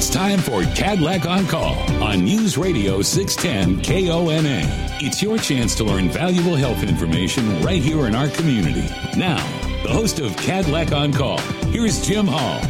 It's time for Kadlec on Call on News Radio 610 KONA. It's your chance to learn valuable health information right here in our community. Now, the host of Kadlec on Call, here's Jim Hall.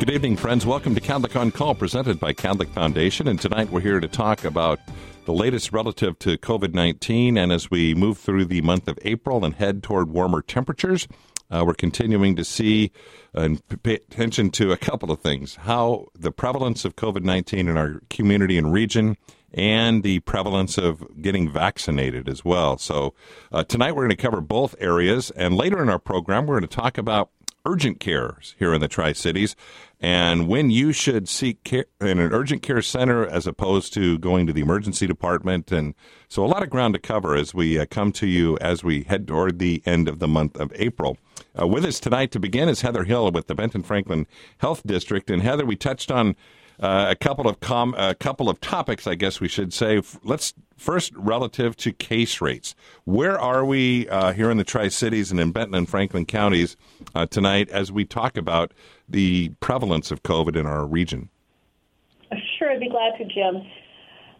Good evening, friends. Welcome to Kadlec on Call, presented by Kadlec Foundation. And tonight we're here to talk about the latest relative to COVID 19. And as we move through the month of April and head toward warmer temperatures, uh, we're continuing to see and pay attention to a couple of things how the prevalence of COVID 19 in our community and region and the prevalence of getting vaccinated as well. So, uh, tonight we're going to cover both areas. And later in our program, we're going to talk about urgent cares here in the Tri Cities and when you should seek care in an urgent care center as opposed to going to the emergency department. And so, a lot of ground to cover as we uh, come to you as we head toward the end of the month of April. Uh, with us tonight to begin is Heather Hill with the Benton Franklin Health District. And Heather, we touched on uh, a couple of com- a couple of topics, I guess we should say. Let's first relative to case rates. Where are we uh, here in the Tri Cities and in Benton and Franklin counties uh, tonight as we talk about the prevalence of COVID in our region? Sure, I'd be glad to, Jim.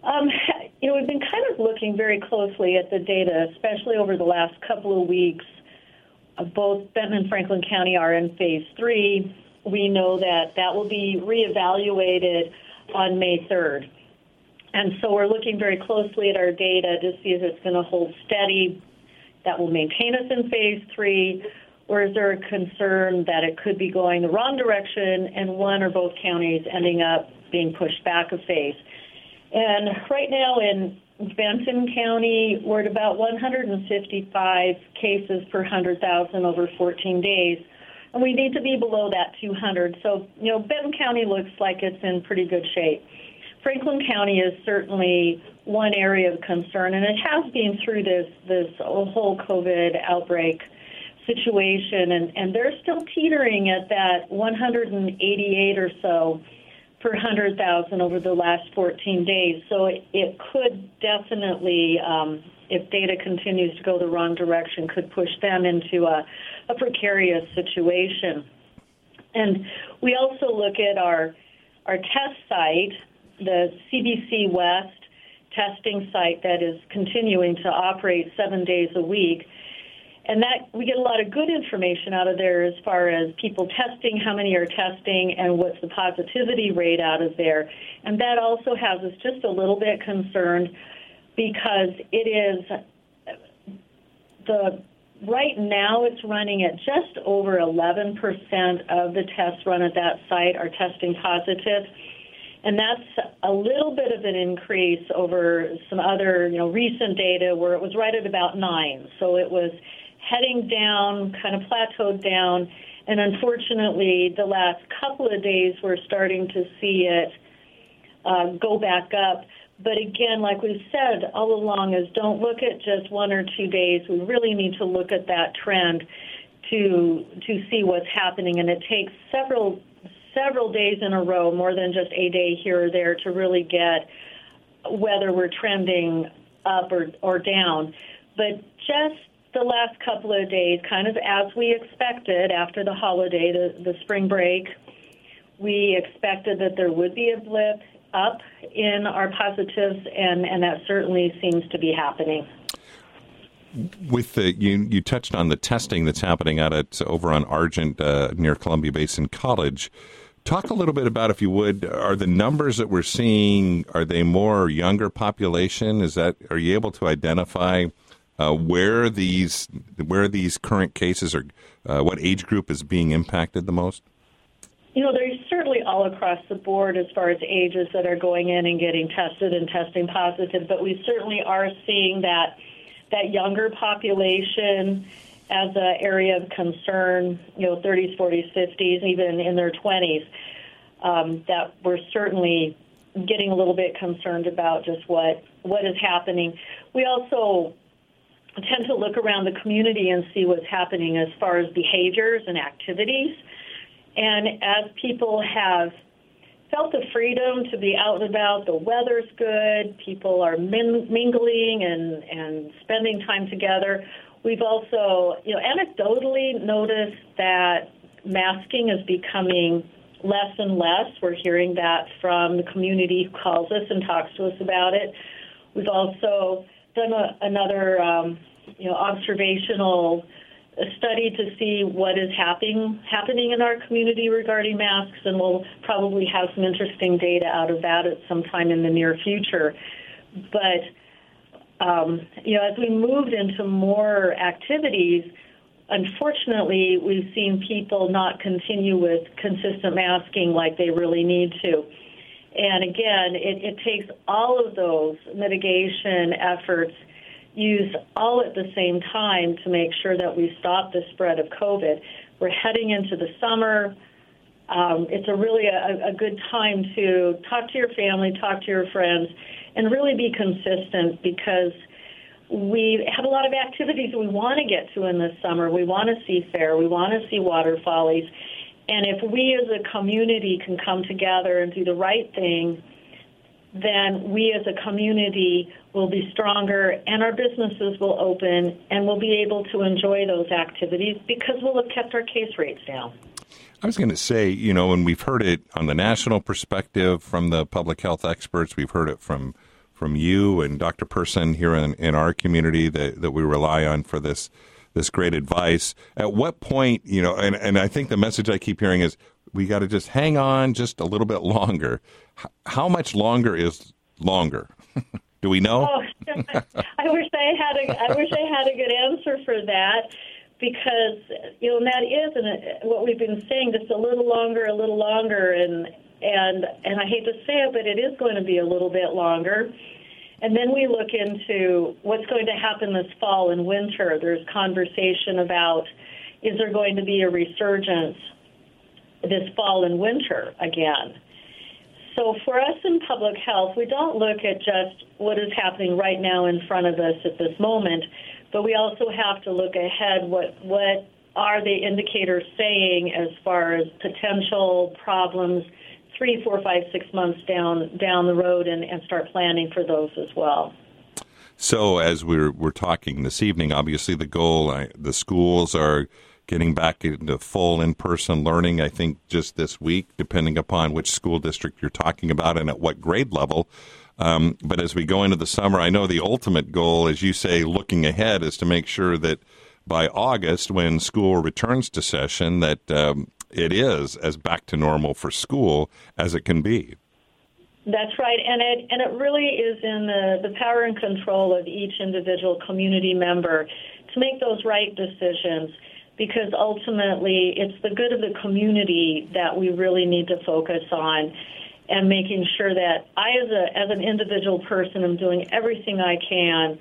Um, you know, we've been kind of looking very closely at the data, especially over the last couple of weeks. both Benton and Franklin County are in phase three we know that that will be reevaluated on May 3rd. And so we're looking very closely at our data to see if it's going to hold steady, that will maintain us in phase three, or is there a concern that it could be going the wrong direction and one or both counties ending up being pushed back a phase? And right now in Benton County, we're at about 155 cases per 100,000 over 14 days and we need to be below that 200. So, you know, Benton County looks like it's in pretty good shape. Franklin County is certainly one area of concern, and it has been through this this whole COVID outbreak situation, and, and they're still teetering at that 188 or so per 100,000 over the last 14 days. So it, it could definitely, um, if data continues to go the wrong direction, could push them into a a precarious situation. And we also look at our our test site, the CBC West testing site that is continuing to operate seven days a week. And that we get a lot of good information out of there as far as people testing, how many are testing, and what's the positivity rate out of there. And that also has us just a little bit concerned because it is uh, the right now it's running at just over 11% of the tests run at that site are testing positive. And that's a little bit of an increase over some other, you know, recent data where it was right at about nine. So it was heading down, kind of plateaued down. And unfortunately, the last couple of days, we're starting to see it uh, go back up. But again, like we've said all along, is don't look at just one or two days. We really need to look at that trend to to see what's happening, and it takes several several days in a row, more than just a day here or there, to really get whether we're trending up or or down. But just the last couple of days, kind of as we expected after the holiday, the, the spring break, we expected that there would be a blip up in our positives, and, and that certainly seems to be happening. With the you, you touched on the testing that's happening out at over on Argent uh, near Columbia Basin College. Talk a little bit about, if you would, are the numbers that we're seeing are they more younger population? Is that are you able to identify uh, where these where these current cases are? Uh, what age group is being impacted the most? You know, there's all across the board as far as ages that are going in and getting tested and testing positive, but we certainly are seeing that that younger population as an area of concern, you know, 30s, 40s, 50s, even in their 20s, um, that we're certainly getting a little bit concerned about just what what is happening. We also tend to look around the community and see what's happening as far as behaviors and activities. And as people have felt the freedom to be out and about, the weather's good, people are min- mingling and, and spending time together. We've also, you know, anecdotally noticed that masking is becoming less and less. We're hearing that from the community who calls us and talks to us about it. We've also done a, another, um, you know, observational study to see what is happening happening in our community regarding masks, and we'll probably have some interesting data out of that at some time in the near future. But um, you know, as we moved into more activities, unfortunately, we've seen people not continue with consistent masking like they really need to. And again, it, it takes all of those mitigation efforts used all at the same time to make sure that we stop the spread of COVID. We're heading into the summer. Um, it's a really a, a good time to talk to your family, talk to your friends, and really be consistent because we have a lot of activities we want to get to in the summer. We want to see fair, we want to see water follies. And if we as a community can come together and do the right thing, then we as a community will be stronger and our businesses will open and we'll be able to enjoy those activities because we'll have kept our case rates down. I was going to say, you know, and we've heard it on the national perspective from the public health experts, we've heard it from from you and Dr. Person here in, in our community that, that we rely on for this this great advice. At what point, you know, and, and I think the message I keep hearing is we got to just hang on just a little bit longer. How much longer is longer? Do we know? Oh, I wish I had a I wish I had a good answer for that because you know and that is and uh, what we've been saying just a little longer, a little longer, and and and I hate to say it, but it is going to be a little bit longer. And then we look into what's going to happen this fall and winter. There's conversation about is there going to be a resurgence this fall and winter again? So for us in public health, we don't look at just what is happening right now in front of us at this moment, but we also have to look ahead. What what are the indicators saying as far as potential problems? three, four, five, six months down down the road and, and start planning for those as well. So, as we're we're talking this evening, obviously the goal, I, the schools are getting back into full in-person learning. I think just this week, depending upon which school district you're talking about and at what grade level. Um, but as we go into the summer, I know the ultimate goal, as you say, looking ahead, is to make sure that by August, when school returns to session, that um, it is as back to normal for school as it can be. That's right, and it and it really is in the, the power and control of each individual community member to make those right decisions because ultimately it's the good of the community that we really need to focus on and making sure that I as a as an individual person am doing everything I can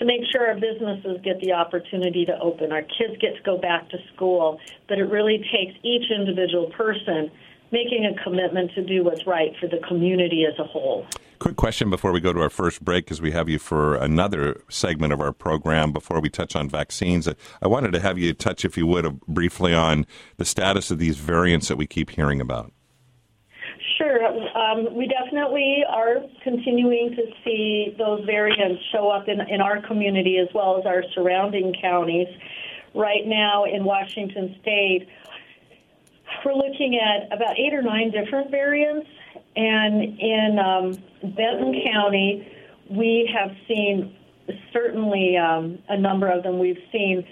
to make sure our businesses get the opportunity to open, our kids get to go back to school, but it really takes each individual person making a commitment to do what's right for the community as a whole. Quick question before we go to our first break, because we have you for another segment of our program before we touch on vaccines. I wanted to have you touch, if you would, briefly on the status of these variants that we keep hearing about. Sure. Um, we definitely are continuing to see those variants show up in, in our community as well as our surrounding counties. Right now in Washington state, we're looking at about eight or nine different variants. And in um, Benton County, we have seen certainly um, a number of them. We've seen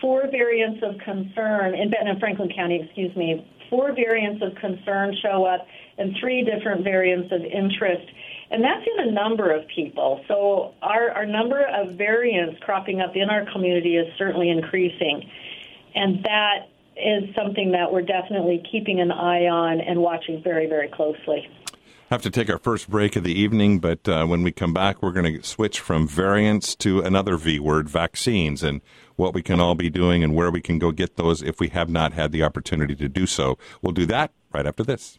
four variants of concern in Benton and Franklin County, excuse me, four variants of concern show up and three different variants of interest. And that's in a number of people. So our, our number of variants cropping up in our community is certainly increasing. And that is something that we're definitely keeping an eye on and watching very, very closely. Have to take our first break of the evening, but uh, when we come back, we're going to switch from variants to another V word, vaccines, and what we can all be doing and where we can go get those if we have not had the opportunity to do so. We'll do that right after this.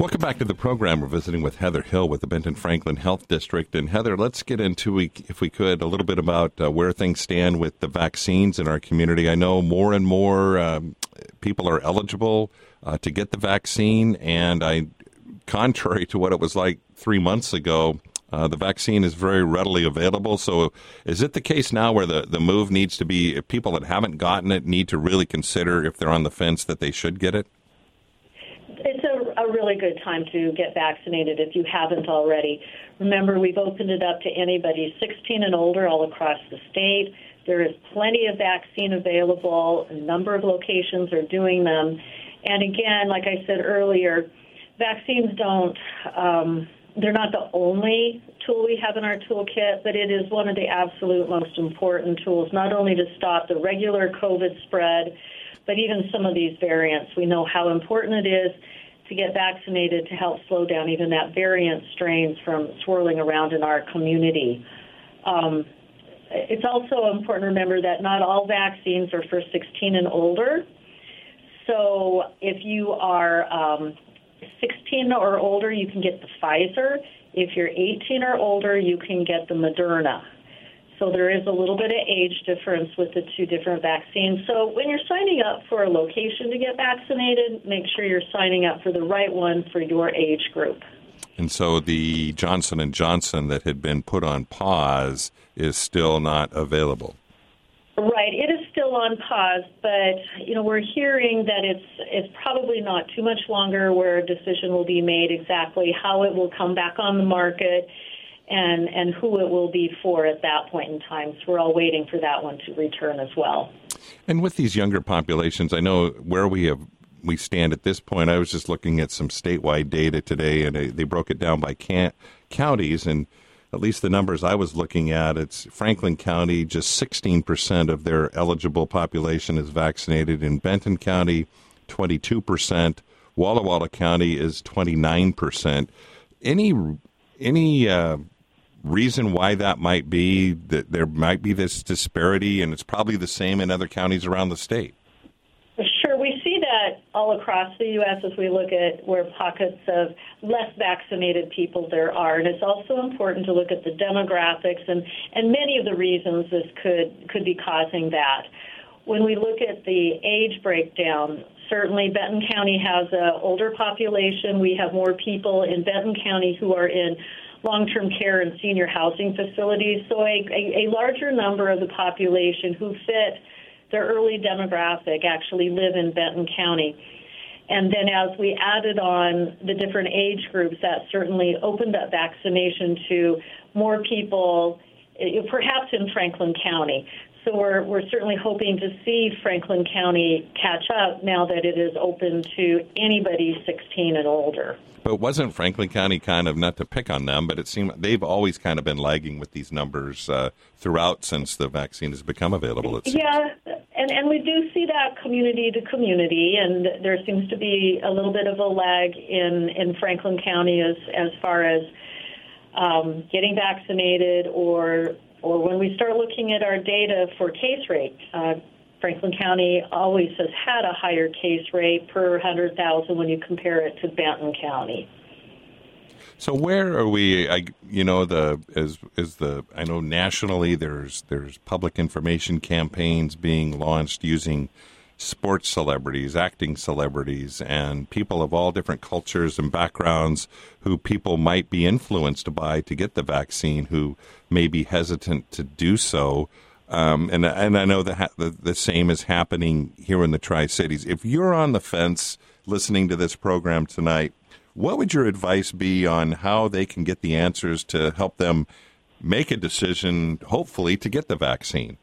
Welcome back to the program. We're visiting with Heather Hill with the Benton Franklin Health District. And Heather, let's get into, if we could, a little bit about uh, where things stand with the vaccines in our community. I know more and more um, people are eligible uh, to get the vaccine, and I, contrary to what it was like three months ago, uh, the vaccine is very readily available. So, is it the case now where the, the move needs to be, if people that haven't gotten it need to really consider if they're on the fence that they should get it? It's a, a really good time to get vaccinated if you haven't already. Remember, we've opened it up to anybody 16 and older all across the state. There is plenty of vaccine available. A number of locations are doing them. And again, like I said earlier, vaccines don't. Um, they're not the only tool we have in our toolkit, but it is one of the absolute most important tools, not only to stop the regular COVID spread, but even some of these variants. We know how important it is to get vaccinated to help slow down even that variant strains from swirling around in our community. Um, it's also important to remember that not all vaccines are for 16 and older. So if you are um, 16 or older, you can get the Pfizer. If you're 18 or older, you can get the Moderna. So there is a little bit of age difference with the two different vaccines. So when you're signing up for a location to get vaccinated, make sure you're signing up for the right one for your age group. And so the Johnson and Johnson that had been put on pause is still not available. Right, it is still on pause, but you know we're hearing that it's it's probably not too much longer where a decision will be made exactly how it will come back on the market and and who it will be for at that point in time. So we're all waiting for that one to return as well. And with these younger populations, I know where we have we stand at this point. I was just looking at some statewide data today, and they broke it down by can- counties and at least the numbers I was looking at, it's Franklin County, just 16% of their eligible population is vaccinated. In Benton County, 22%. Walla Walla County is 29%. Any any uh, reason why that might be? That there might be this disparity, and it's probably the same in other counties around the state Sure, we see that all across the U.S. as we look at where pockets of less vaccinated people there are. And it's also important to look at the demographics and, and many of the reasons this could, could be causing that. When we look at the age breakdown, certainly Benton County has an older population. We have more people in Benton County who are in long-term care and senior housing facilities. So a, a, a larger number of the population who fit their early demographic actually live in Benton County. And then as we added on the different age groups, that certainly opened up vaccination to more people, eh, perhaps in Franklin County. So we're, we're certainly hoping to see Franklin County catch up now that it is open to anybody 16 and older. But wasn't Franklin County kind of not to pick on them, but it seemed they've always kind of been lagging with these numbers uh, throughout since the vaccine has become available. yeah, and and we do see that community to community, and there seems to be a little bit of a lag in in Franklin County as as far as um, getting vaccinated or or when we start looking at our data for case rate. Uh, Franklin County always has had a higher case rate per 100,000 when you compare it to Benton County. So where are we? I, you know, the as is the I know nationally there's there's public information campaigns being launched using sports celebrities, acting celebrities, and people of all different cultures and backgrounds who people might be influenced by to get the vaccine, who may be hesitant to do so. Um, and and I know that the, the same is happening here in the Tri Cities. If you're on the fence listening to this program tonight, what would your advice be on how they can get the answers to help them make a decision, hopefully, to get the vaccine?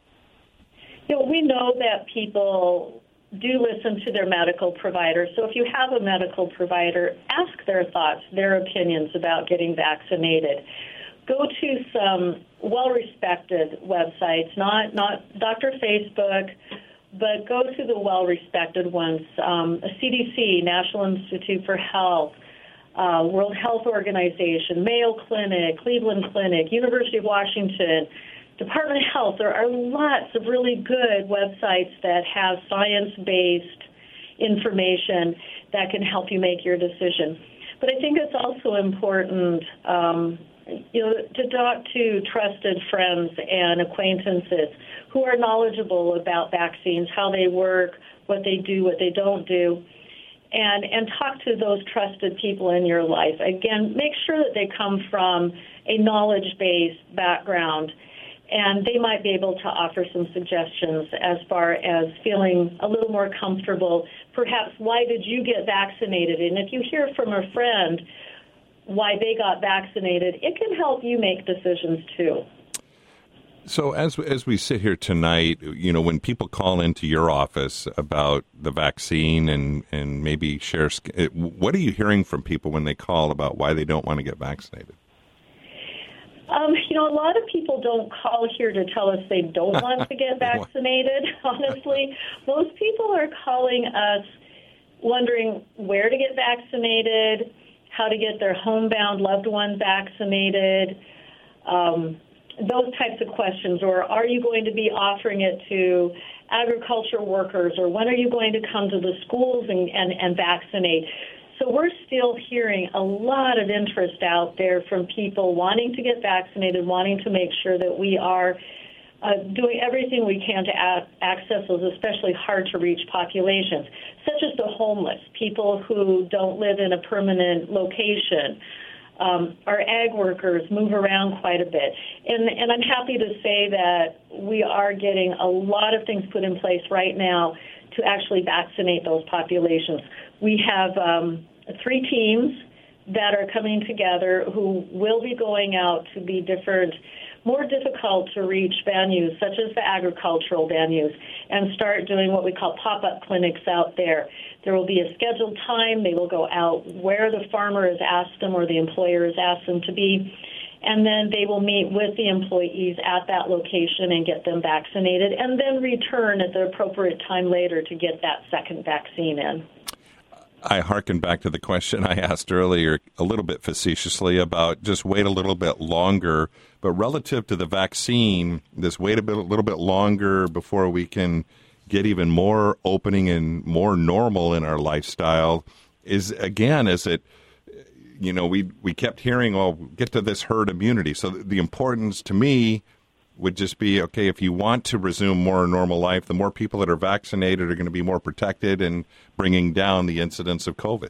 You know, we know that people do listen to their medical provider. So if you have a medical provider, ask their thoughts, their opinions about getting vaccinated go to some well-respected websites, not not Dr. Facebook, but go to the well-respected ones: um, CDC, National Institute for Health, uh, World Health Organization, Mayo Clinic, Cleveland Clinic, University of Washington. Department of Health, there are lots of really good websites that have science based information that can help you make your decision. But I think it's also important, um, you know, to talk to trusted friends and acquaintances who are knowledgeable about vaccines, how they work, what they do, what they don't do and and talk to those trusted people in your life. Again, make sure that they come from a knowledge-based background and they might be able to offer some suggestions as far as feeling a little more comfortable. Perhaps why did you get vaccinated? And if you hear from a friend why they got vaccinated, it can help you make decisions too. So as as we sit here tonight, you know, when people call into your office about the vaccine and and maybe share, what are you hearing from people when they call about why they don't want to get vaccinated? Um, you know, a lot of people don't call here to tell us they don't want to get vaccinated. Honestly, most people are calling us wondering where to get vaccinated, how to get their homebound loved one vaccinated. Um, those types of questions, or are you going to be offering it to agriculture workers, or when are you going to come to the schools and, and, and vaccinate? So we're still hearing a lot of interest out there from people wanting to get vaccinated, wanting to make sure that we are uh, doing everything we can to a- access those especially hard to reach populations, such as the homeless, people who don't live in a permanent location, um, our ag workers move around quite a bit. And, and I'm happy to say that we are getting a lot of things put in place right now to actually vaccinate those populations. We have um, three teams that are coming together who will be going out to the different more difficult to reach venues, such as the agricultural venues, and start doing what we call pop up clinics out there. There will be a scheduled time. They will go out where the farmer has asked them or the employer has asked them to be, and then they will meet with the employees at that location and get them vaccinated, and then return at the appropriate time later to get that second vaccine in. I harken back to the question I asked earlier, a little bit facetiously, about just wait a little bit longer. But relative to the vaccine, this wait a, bit, a little bit longer before we can get even more opening and more normal in our lifestyle is again, is it, you know, we we kept hearing, oh, get to this herd immunity. So the importance to me would just be okay if you want to resume more normal life, the more people that are vaccinated are going to be more protected and bringing down the incidence of COVID.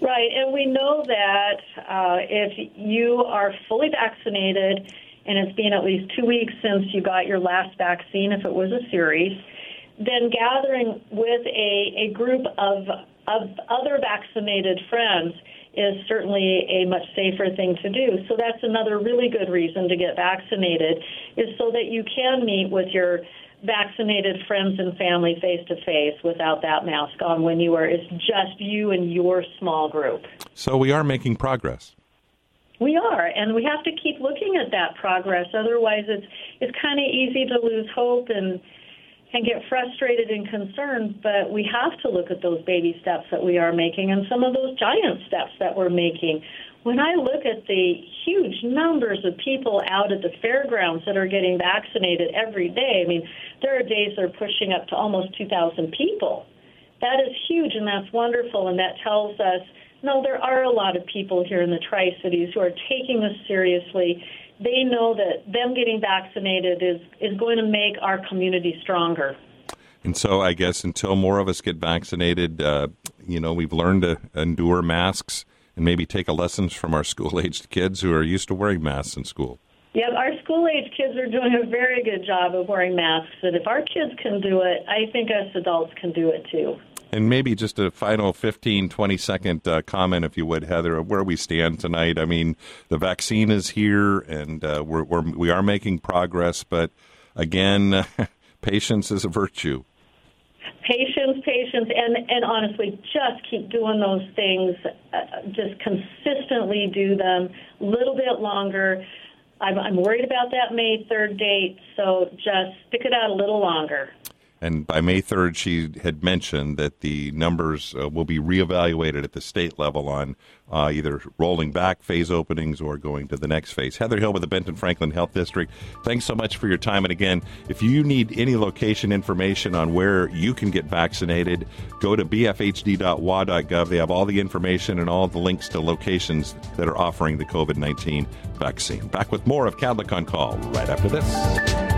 Right, and we know that uh, if you are fully vaccinated and it's been at least two weeks since you got your last vaccine, if it was a series, then gathering with a, a group of, of other vaccinated friends is certainly a much safer thing to do. So that's another really good reason to get vaccinated is so that you can meet with your vaccinated friends and family face to face without that mask on when you are it's just you and your small group. So we are making progress. We are, and we have to keep looking at that progress. Otherwise, it's it's kind of easy to lose hope and and get frustrated and concerned, but we have to look at those baby steps that we are making and some of those giant steps that we're making. When I look at the huge numbers of people out at the fairgrounds that are getting vaccinated every day, I mean, there are days they're pushing up to almost 2,000 people. That is huge and that's wonderful, and that tells us no, there are a lot of people here in the Tri Cities who are taking this seriously they know that them getting vaccinated is, is going to make our community stronger. And so I guess until more of us get vaccinated, uh, you know, we've learned to endure masks and maybe take a lessons from our school-aged kids who are used to wearing masks in school. Yeah, our school-age kids are doing a very good job of wearing masks, and if our kids can do it, I think us adults can do it too. And maybe just a final 15, 20 second uh, comment, if you would, Heather, of where we stand tonight. I mean, the vaccine is here and uh, we're, we're, we are making progress, but again, patience is a virtue. Patience, patience, and, and honestly, just keep doing those things. Uh, just consistently do them a little bit longer. I'm, I'm worried about that May 3rd date, so just stick it out a little longer. And by May 3rd, she had mentioned that the numbers uh, will be reevaluated at the state level on uh, either rolling back phase openings or going to the next phase. Heather Hill with the Benton Franklin Health District, thanks so much for your time. And again, if you need any location information on where you can get vaccinated, go to bfhd.wa.gov. They have all the information and all the links to locations that are offering the COVID 19 vaccine. Back with more of Kadlec on Call right after this.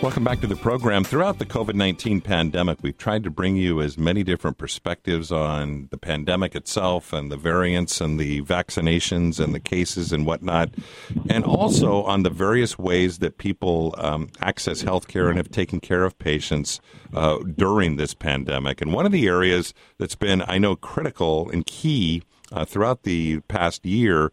Welcome back to the program. Throughout the COVID 19 pandemic, we've tried to bring you as many different perspectives on the pandemic itself and the variants and the vaccinations and the cases and whatnot, and also on the various ways that people um, access healthcare and have taken care of patients uh, during this pandemic. And one of the areas that's been, I know, critical and key uh, throughout the past year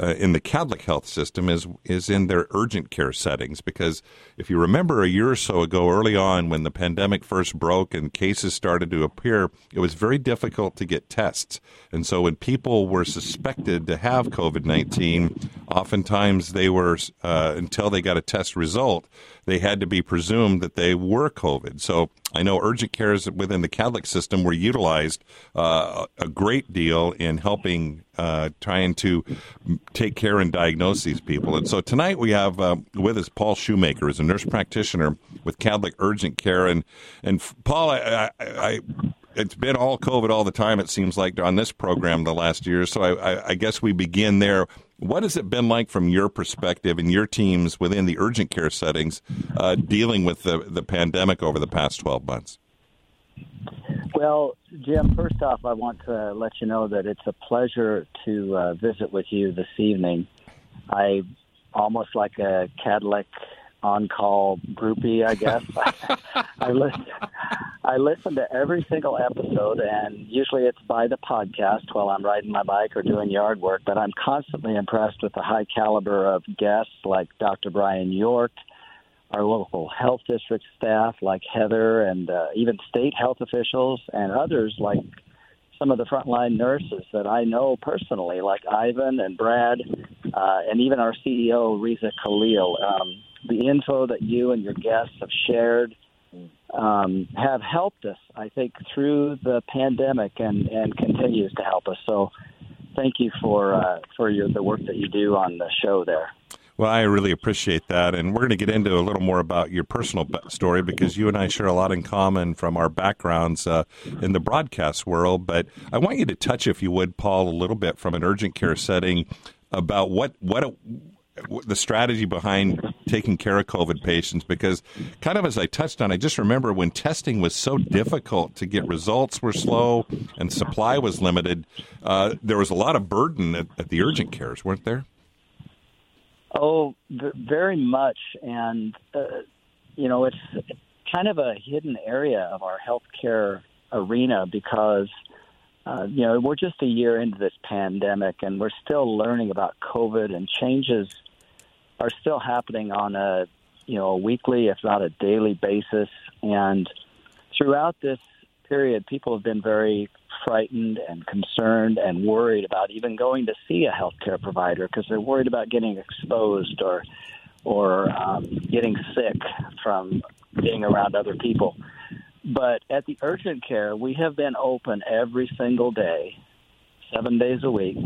uh, in the Kadlec health system is is in their urgent care settings because if you remember a year or so ago early on when the pandemic first broke and cases started to appear it was very difficult to get tests. And so when people were suspected to have COVID-19 oftentimes they were uh, until they got a test result they had to be presumed that they were COVID. So I know urgent cares within the Kadlec system were utilized uh, a great deal in helping uh, trying to take care and diagnose these people. And so tonight we have uh, with us Paul Shoemaker, who's a nurse practitioner with Kadlec Urgent Care. And and Paul, I, I, I it's been all COVID all the time. It seems like on this program the last year. So I, I, I, guess we begin there. What has it been like from your perspective and your teams within the urgent care settings uh, dealing with the, the pandemic over the past 12 months? Well, Jim, first off, I want to let you know that it's a pleasure to uh, visit with you this evening. I almost like a Kadlec on call groupie, I guess. I listen I listen to every single episode and usually it's by the podcast while I'm riding my bike or doing yard work, but I'm constantly impressed with the high caliber of guests like Dr. Brian York, our local health district staff like Heather and uh, even state health officials and others like some of the frontline nurses that I know personally, like Ivan and Brad, uh, and even our CEO, Reza Kaleel. Um, the info that you and your guests have shared um, have helped us, I think, through the pandemic and, and continues to help us. So thank you for, uh, for your, the work that you do on the show there. Well, I really appreciate that. And we're going to get into a little more about your personal story because you and I share a lot in common from our backgrounds uh, in the broadcast world. But I want you to touch, if you would, Paul, a little bit from an urgent care setting about what, what, the strategy behind taking care of COVID patients because, kind of as I touched on, I just remember when testing was so difficult to get results were slow and supply was limited, uh, there was a lot of burden at, at, the urgent cares, weren't there? Oh, very much. And, uh, you know, it's kind of a hidden area of our healthcare arena because uh, you know, we're just a year into this pandemic and we're still learning about COVID and changes are still happening on a, you know, a weekly, if not a daily basis. And throughout this period, people have been very frightened and concerned and worried about even going to see a healthcare provider because they're worried about getting exposed or or um, getting sick from being around other people. But at the urgent care, we have been open every single day, seven days a week,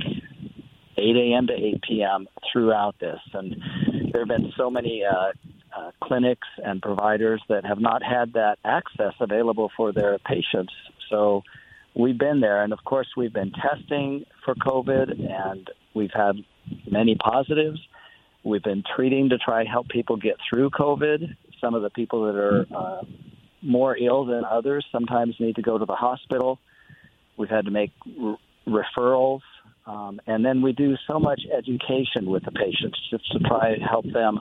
8 a.m. to 8 p.m. throughout this. And there have been so many uh, uh, clinics and providers that have not had that access available for their patients. So we've been there. And of course, we've been testing for COVID and we've had many positives. We've been treating to try to help people get through COVID. Some of the people that are uh, more ill than others sometimes need to go to the hospital. We've had to make r- referrals. Um, and then we do so much education with the patients just to try to help them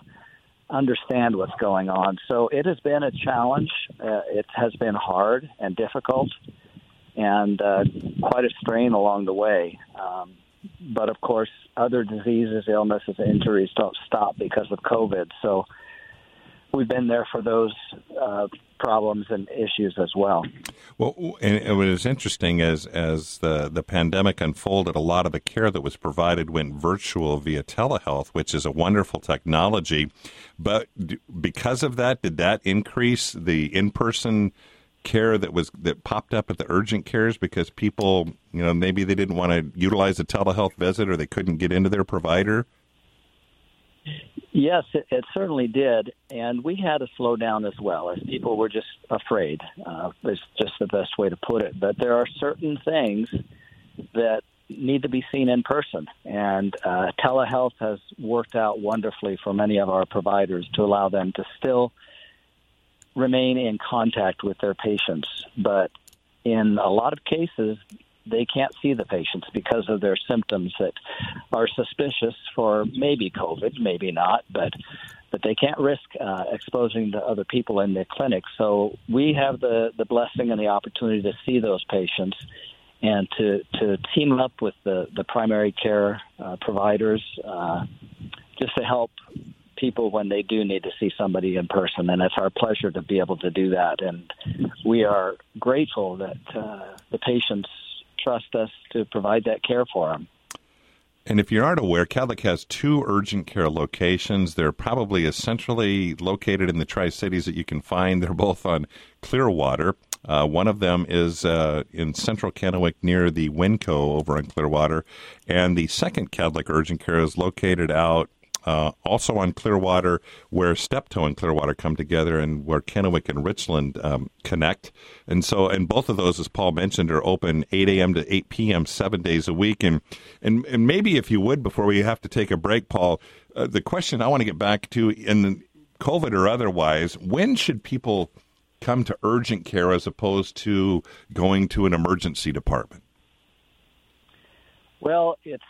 understand what's going on. So it has been a challenge. Uh, it has been hard and difficult, and uh, quite a strain along the way. Um, but of course, other diseases, illnesses, injuries don't stop because of COVID. So we've been there for those uh, problems and issues as well. Well, and it was interesting as as the the pandemic unfolded. A lot of the care that was provided went virtual via telehealth, which is a wonderful technology. But because of that, did that increase the in person? care that was that popped up at the urgent cares because people, you know, maybe they didn't want to utilize a telehealth visit or they couldn't get into their provider? Yes, it, it, certainly did, and we had to slow down as well, as people were just afraid. Uh, is just the best way to put it. But there are certain things that need to be seen in person, and uh, telehealth has worked out wonderfully for many of our providers to allow them to still remain in contact with their patients. But in a lot of cases, they can't see the patients because of their symptoms that are suspicious for maybe COVID, maybe not, but but they can't risk uh, exposing to other people in the clinic. So we have the the blessing and the opportunity to see those patients and to to team up with the the primary care uh, providers uh, just to help people when they do need to see somebody in person, and it's our pleasure to be able to do that. And we are grateful that uh, the patients trust us to provide that care for them. And if you aren't aware, Kadlec has two urgent care locations. They're probably centrally located in the Tri Cities that you can find. They're both on Clearwater. Uh, one of them is uh, in central Kennewick near the Winco over on Clearwater. And the second Kadlec urgent care is located out uh, also on Clearwater, where Steptoe and Clearwater come together, and where Kennewick and Richland um, connect. And so, and both of those, as Paul mentioned, are open 8 a.m. to 8 p.m. seven days a week. And and and maybe if you would, before we have to take a break, Paul, uh, the question I want to get back to, in COVID or otherwise, when should people come to urgent care as opposed to going to an emergency department? Well, it's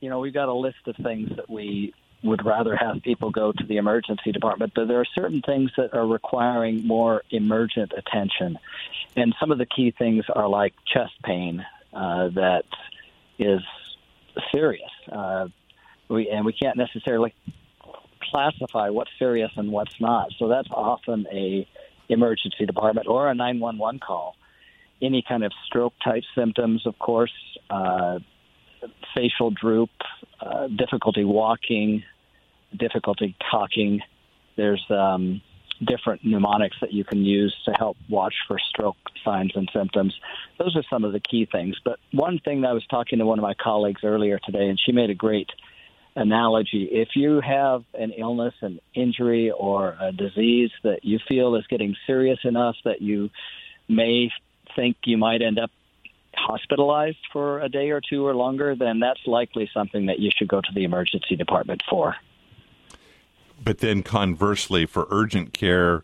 you know we've got a list of things that we would rather have people go to the emergency department, but there are certain things that are requiring more emergent attention. And some of the key things are like chest pain uh, that is serious. Uh, we, and we can't necessarily classify what's serious and what's not. So that's often a emergency department or a 911 call. Any kind of stroke type symptoms, of course, uh, facial droop, uh, difficulty walking, difficulty talking. There's um, different mnemonics that you can use to help watch for stroke signs and symptoms. Those are some of the key things. But one thing I was talking to one of my colleagues earlier today, and she made a great analogy. If you have an illness, an injury, or a disease that you feel is getting serious enough that you may think you might end up hospitalized for a day or two or longer, then that's likely something that you should go to the emergency department for. But then conversely, for urgent care,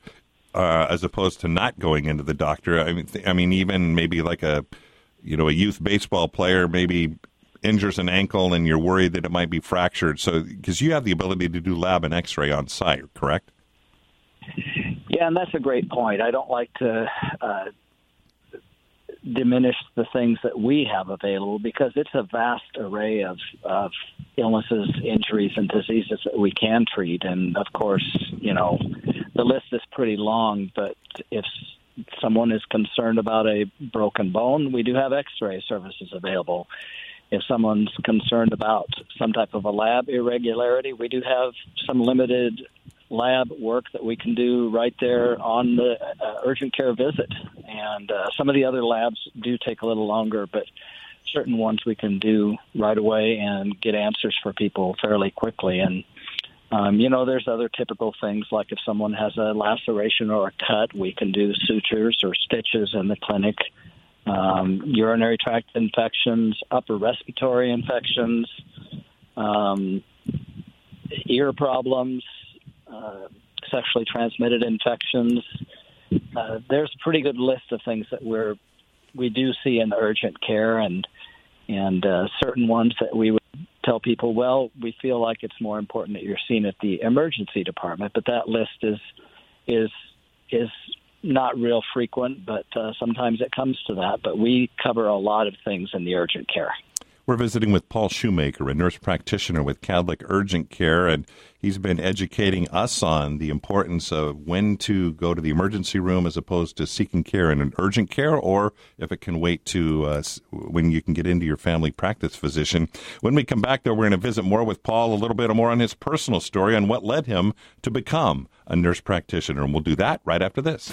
uh, as opposed to not going into the doctor, I mean, I mean, even maybe like a, you know, a youth baseball player maybe injures an ankle and you're worried that it might be fractured. So, because you have the ability to do lab and X-ray on site, correct? Yeah, and that's a great point. I don't like to uh, diminish the things that we have available because it's a vast array of, of illnesses, injuries, and diseases that we can treat. And of course, you know, the list is pretty long, but if someone is concerned about a broken bone, we do have x ray services available. If someone's concerned about some type of a lab irregularity, we do have some limited lab work that we can do right there on the uh, urgent care visit. And uh, some of the other labs do take a little longer, but certain ones we can do right away and get answers for people fairly quickly. And um, you know, there's other typical things like if someone has a laceration or a cut, we can do sutures or stitches in the clinic. Um, urinary tract infections, upper respiratory infections, um, ear problems, uh, sexually transmitted infections. Uh, there's a pretty good list of things that we're we do see in urgent care, and and uh, certain ones that we would tell people, well, we feel like it's more important that you're seen at the emergency department, but that list is is is not real frequent, but uh, sometimes it comes to that. But we cover a lot of things in the urgent care. We're visiting with Paul Shoemaker, a nurse practitioner with Kadlec Urgent Care, and he's been educating us on the importance of when to go to the emergency room as opposed to seeking care in an urgent care, or if it can wait to uh, when you can get into your family practice physician. When we come back, though, we're going to visit more with Paul, a little bit more on his personal story on what led him to become a nurse practitioner, and we'll do that right after this.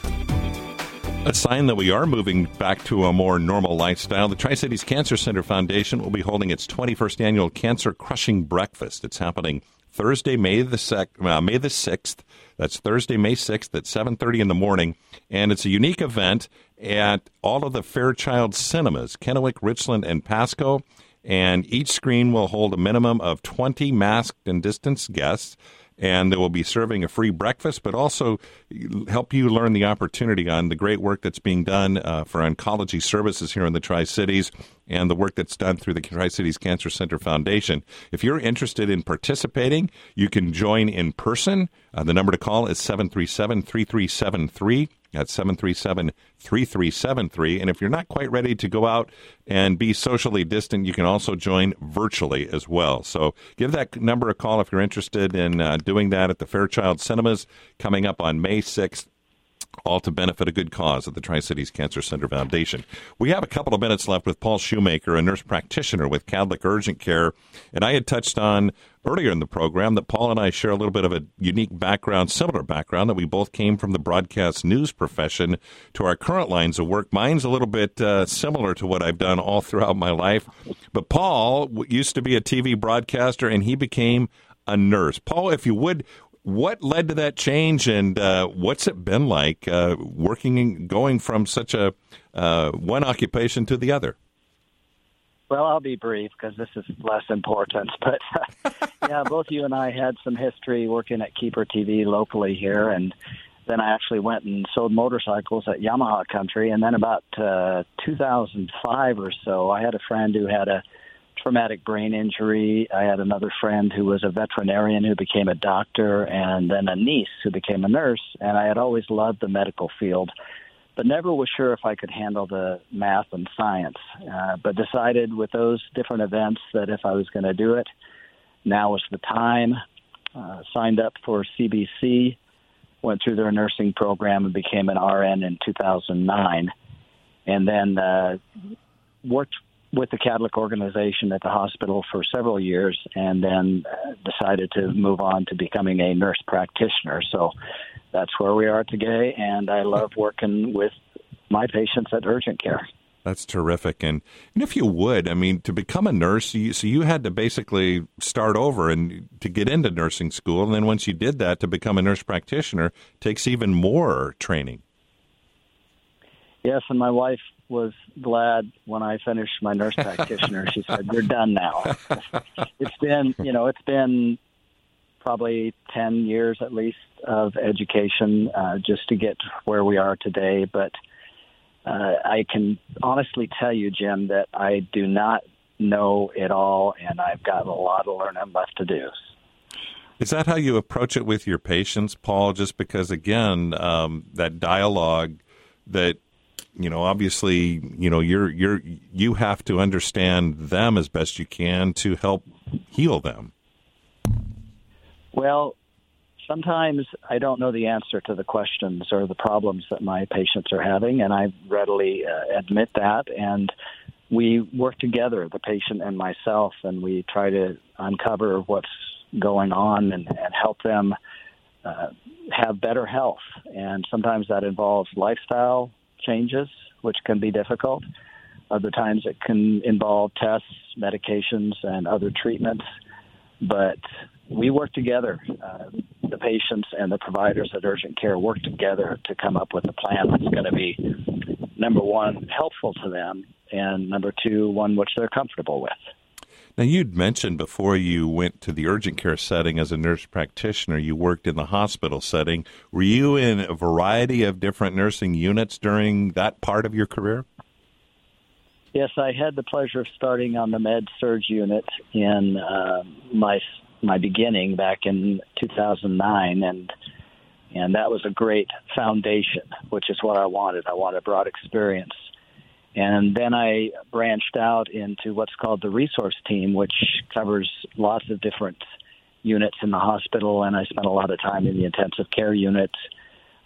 A sign that we are moving back to a more normal lifestyle. The Tri Cities Cancer Center Foundation will be holding its 21st annual Cancer Crushing Breakfast. It's happening Thursday, May the sec- uh, May the 6th. That's Thursday, May 6th at 7:30 in the morning, and it's a unique event at all of the Fairchild cinemas, Kennewick, Richland, and Pasco. And each screen will hold a minimum of 20 masked and distanced guests and they will be serving a free breakfast, but also help you learn the opportunity on the great work that's being done uh, for oncology services here in the Tri Cities and the work that's done through the Tri Cities Cancer Center Foundation. If you're interested in participating, you can join in person. Uh, the number to call is 737 3373 at 737 3373. And if you're not quite ready to go out and be socially distant, you can also join virtually as well. So give that number a call if you're interested in uh, doing that at the Fairchild Cinemas coming up on May 6th all to benefit a good cause at the Tri Cities Cancer Center Foundation. We have a couple of minutes left with Paul Shoemaker, a nurse practitioner with Kadlec Urgent Care. And I had touched on earlier in the program that Paul and I share a little bit of a unique background, similar background, that we both came from the broadcast news profession to our current lines of work. Mine's a little bit uh, similar to what I've done all throughout my life. But Paul used to be a TV broadcaster and he became a nurse. Paul, if you would, what led to that change, and uh, what's it been like uh, working, going from such a uh, one occupation to the other? Well, I'll be brief because this is less important. But yeah, both you and I had some history working at KEPR TV locally here, and then I actually went and sold motorcycles at Yamaha Country. And then about uh, 2005 or so, I had a friend who had a traumatic brain injury. I had another friend who was a veterinarian who became a doctor, and then a niece who became a nurse. And I had always loved the medical field, but never was sure if I could handle the math and science. Uh, but decided with those different events that if I was going to do it, now was the time. Uh, signed up for CBC, went through their nursing program, and became an RN in 2009. And then uh, worked with the Kadlec organization at the hospital for several years and then decided to move on to becoming a nurse practitioner. So that's where we are today, and I love working with my patients at urgent care. That's terrific. And, and if you would, I mean, to become a nurse, you, so you had to basically start over and to get into nursing school. And then once you did that, to become a nurse practitioner takes even more training. Yes, and my wife was glad when I finished my nurse practitioner. she said, "You're done now." it's been, you know, it's been probably 10 years at least of education uh, just to get where we are today. But uh, I can honestly tell you, Jim, that I do not know it all, and I've got a lot of learning left to do. Is that how you approach it with your patients, Paul? Just because, again, um, that dialogue that you know obviously you know you're you're you have to understand them as best you can to help heal them. Well sometimes i don't know the answer to the questions or the problems that my patients are having and i readily uh, admit that. And we work together the patient and myself and we try to uncover what's going on and, and help them uh, have better health. And sometimes that involves lifestyle changes, which can be difficult. Other times it can involve tests, medications, and other treatments. But we work together. Uh, the patients and the providers at urgent care work together to come up with a plan that's going to be number one helpful to them, and number two one which they're comfortable with. Now, you'd mentioned before you went to the urgent care setting as a nurse practitioner, you worked in the hospital setting. Were you in a variety of different nursing units during that part of your career? Yes, I had the pleasure of starting on the med surg unit in uh, my my beginning back in 2009, and and that was a great foundation, which is what I wanted. I wanted broad experience and then I branched out into what's called the resource team, which covers lots of different units in the hospital. And I spent a lot of time in the intensive care unit,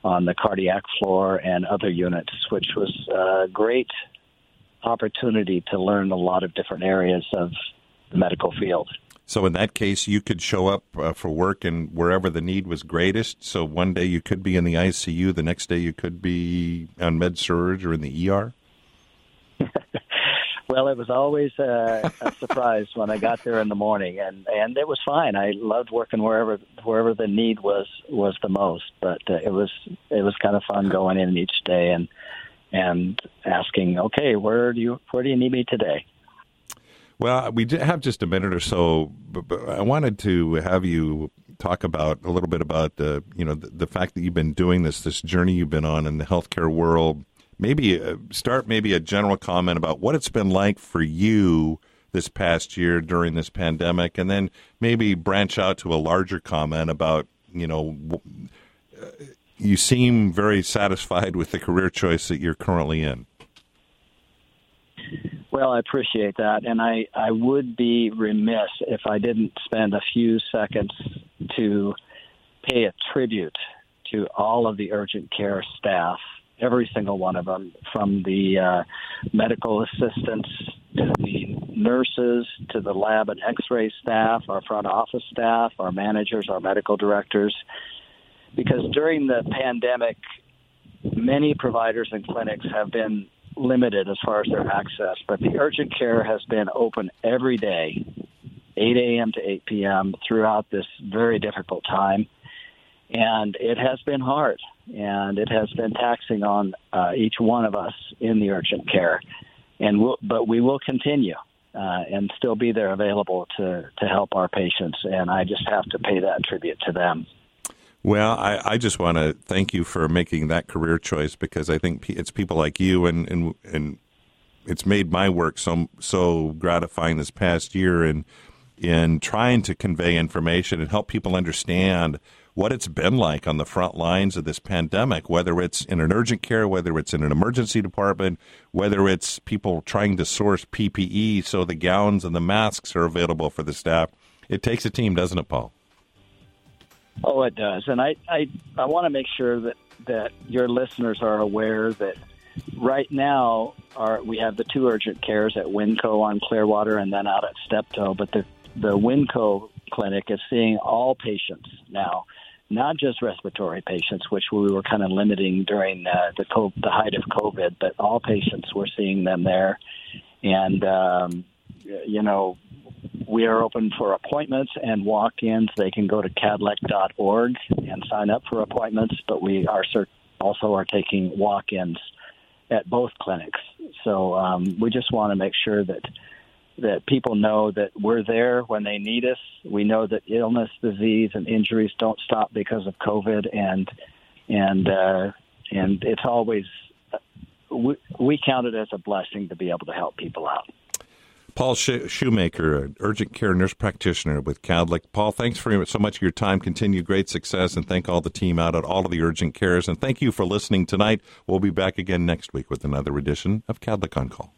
on the cardiac floor, and other units, which was a great opportunity to learn a lot of different areas of the medical field. So in that case, you could show up uh, for work and wherever the need was greatest. So one day you could be in the ICU, the next day you could be on med surg or in the ER. well, it was always a, a surprise when I got there in the morning, and and it was fine. I loved working wherever wherever the need was was the most. But uh, it was it was kind of fun going in each day and and asking, okay, where do you where do you need me today? Well, we have just a minute or so, but, I wanted to have you talk about a little bit about the you know the, the fact that you've been doing this this journey you've been on in the healthcare world maybe start maybe a general comment about what it's been like for you this past year during this pandemic, and then maybe branch out to a larger comment about you know. Uh, you seem very satisfied with the career choice that you're currently in. Well, I appreciate that, and I, I would be remiss if I didn't spend a few seconds to pay a tribute to all of the urgent care staff every single one of them, from the uh, medical assistants to the nurses to the lab and x-ray staff, our front office staff, our managers, our medical directors. Because during the pandemic, many providers and clinics have been limited as far as their access, but the urgent care has been open every day, 8 a.m. to 8 p.m. throughout this very difficult time. And it has been hard and it has been taxing on uh, each one of us in the urgent care. And we'll, but we will continue uh, and still be there available to to help our patients. And I just have to pay that tribute to them. Well, I, I just want to thank you for making that career choice because I think it's people like you and and and it's made my work so so gratifying this past year in in trying to convey information and help people understand what it's been like on the front lines of this pandemic, whether it's in an urgent care, whether it's in an emergency department, whether it's people trying to source PPE so the gowns and the masks are available for the staff. It takes a team, doesn't it, Paul? Oh, it does. And I, I, I want to make sure that, that your listeners are aware that right now our, we have the two urgent cares at Winco on Clearwater and then out at Steptoe, but the, the Winco clinic is seeing all patients now not just respiratory patients, which we were kind of limiting during uh, the the height of COVID, but all patients. We're seeing them there, and um, you know, we are open for appointments and walk-ins. They can go to kadlec.org and sign up for appointments, but we are also are taking walk-ins at both clinics. So um, we just want to make sure that that people know that we're there when they need us. We know that illness, disease, and injuries don't stop because of COVID, and and uh, and it's always we, we count it as a blessing to be able to help people out. Paul Shoemaker, urgent care nurse practitioner with Kadlec. Paul, thanks for so much of your time. Continue great success, and thank all the team out at all of the urgent cares. And thank you for listening tonight. We'll be back again next week with another edition of Kadlec on Call.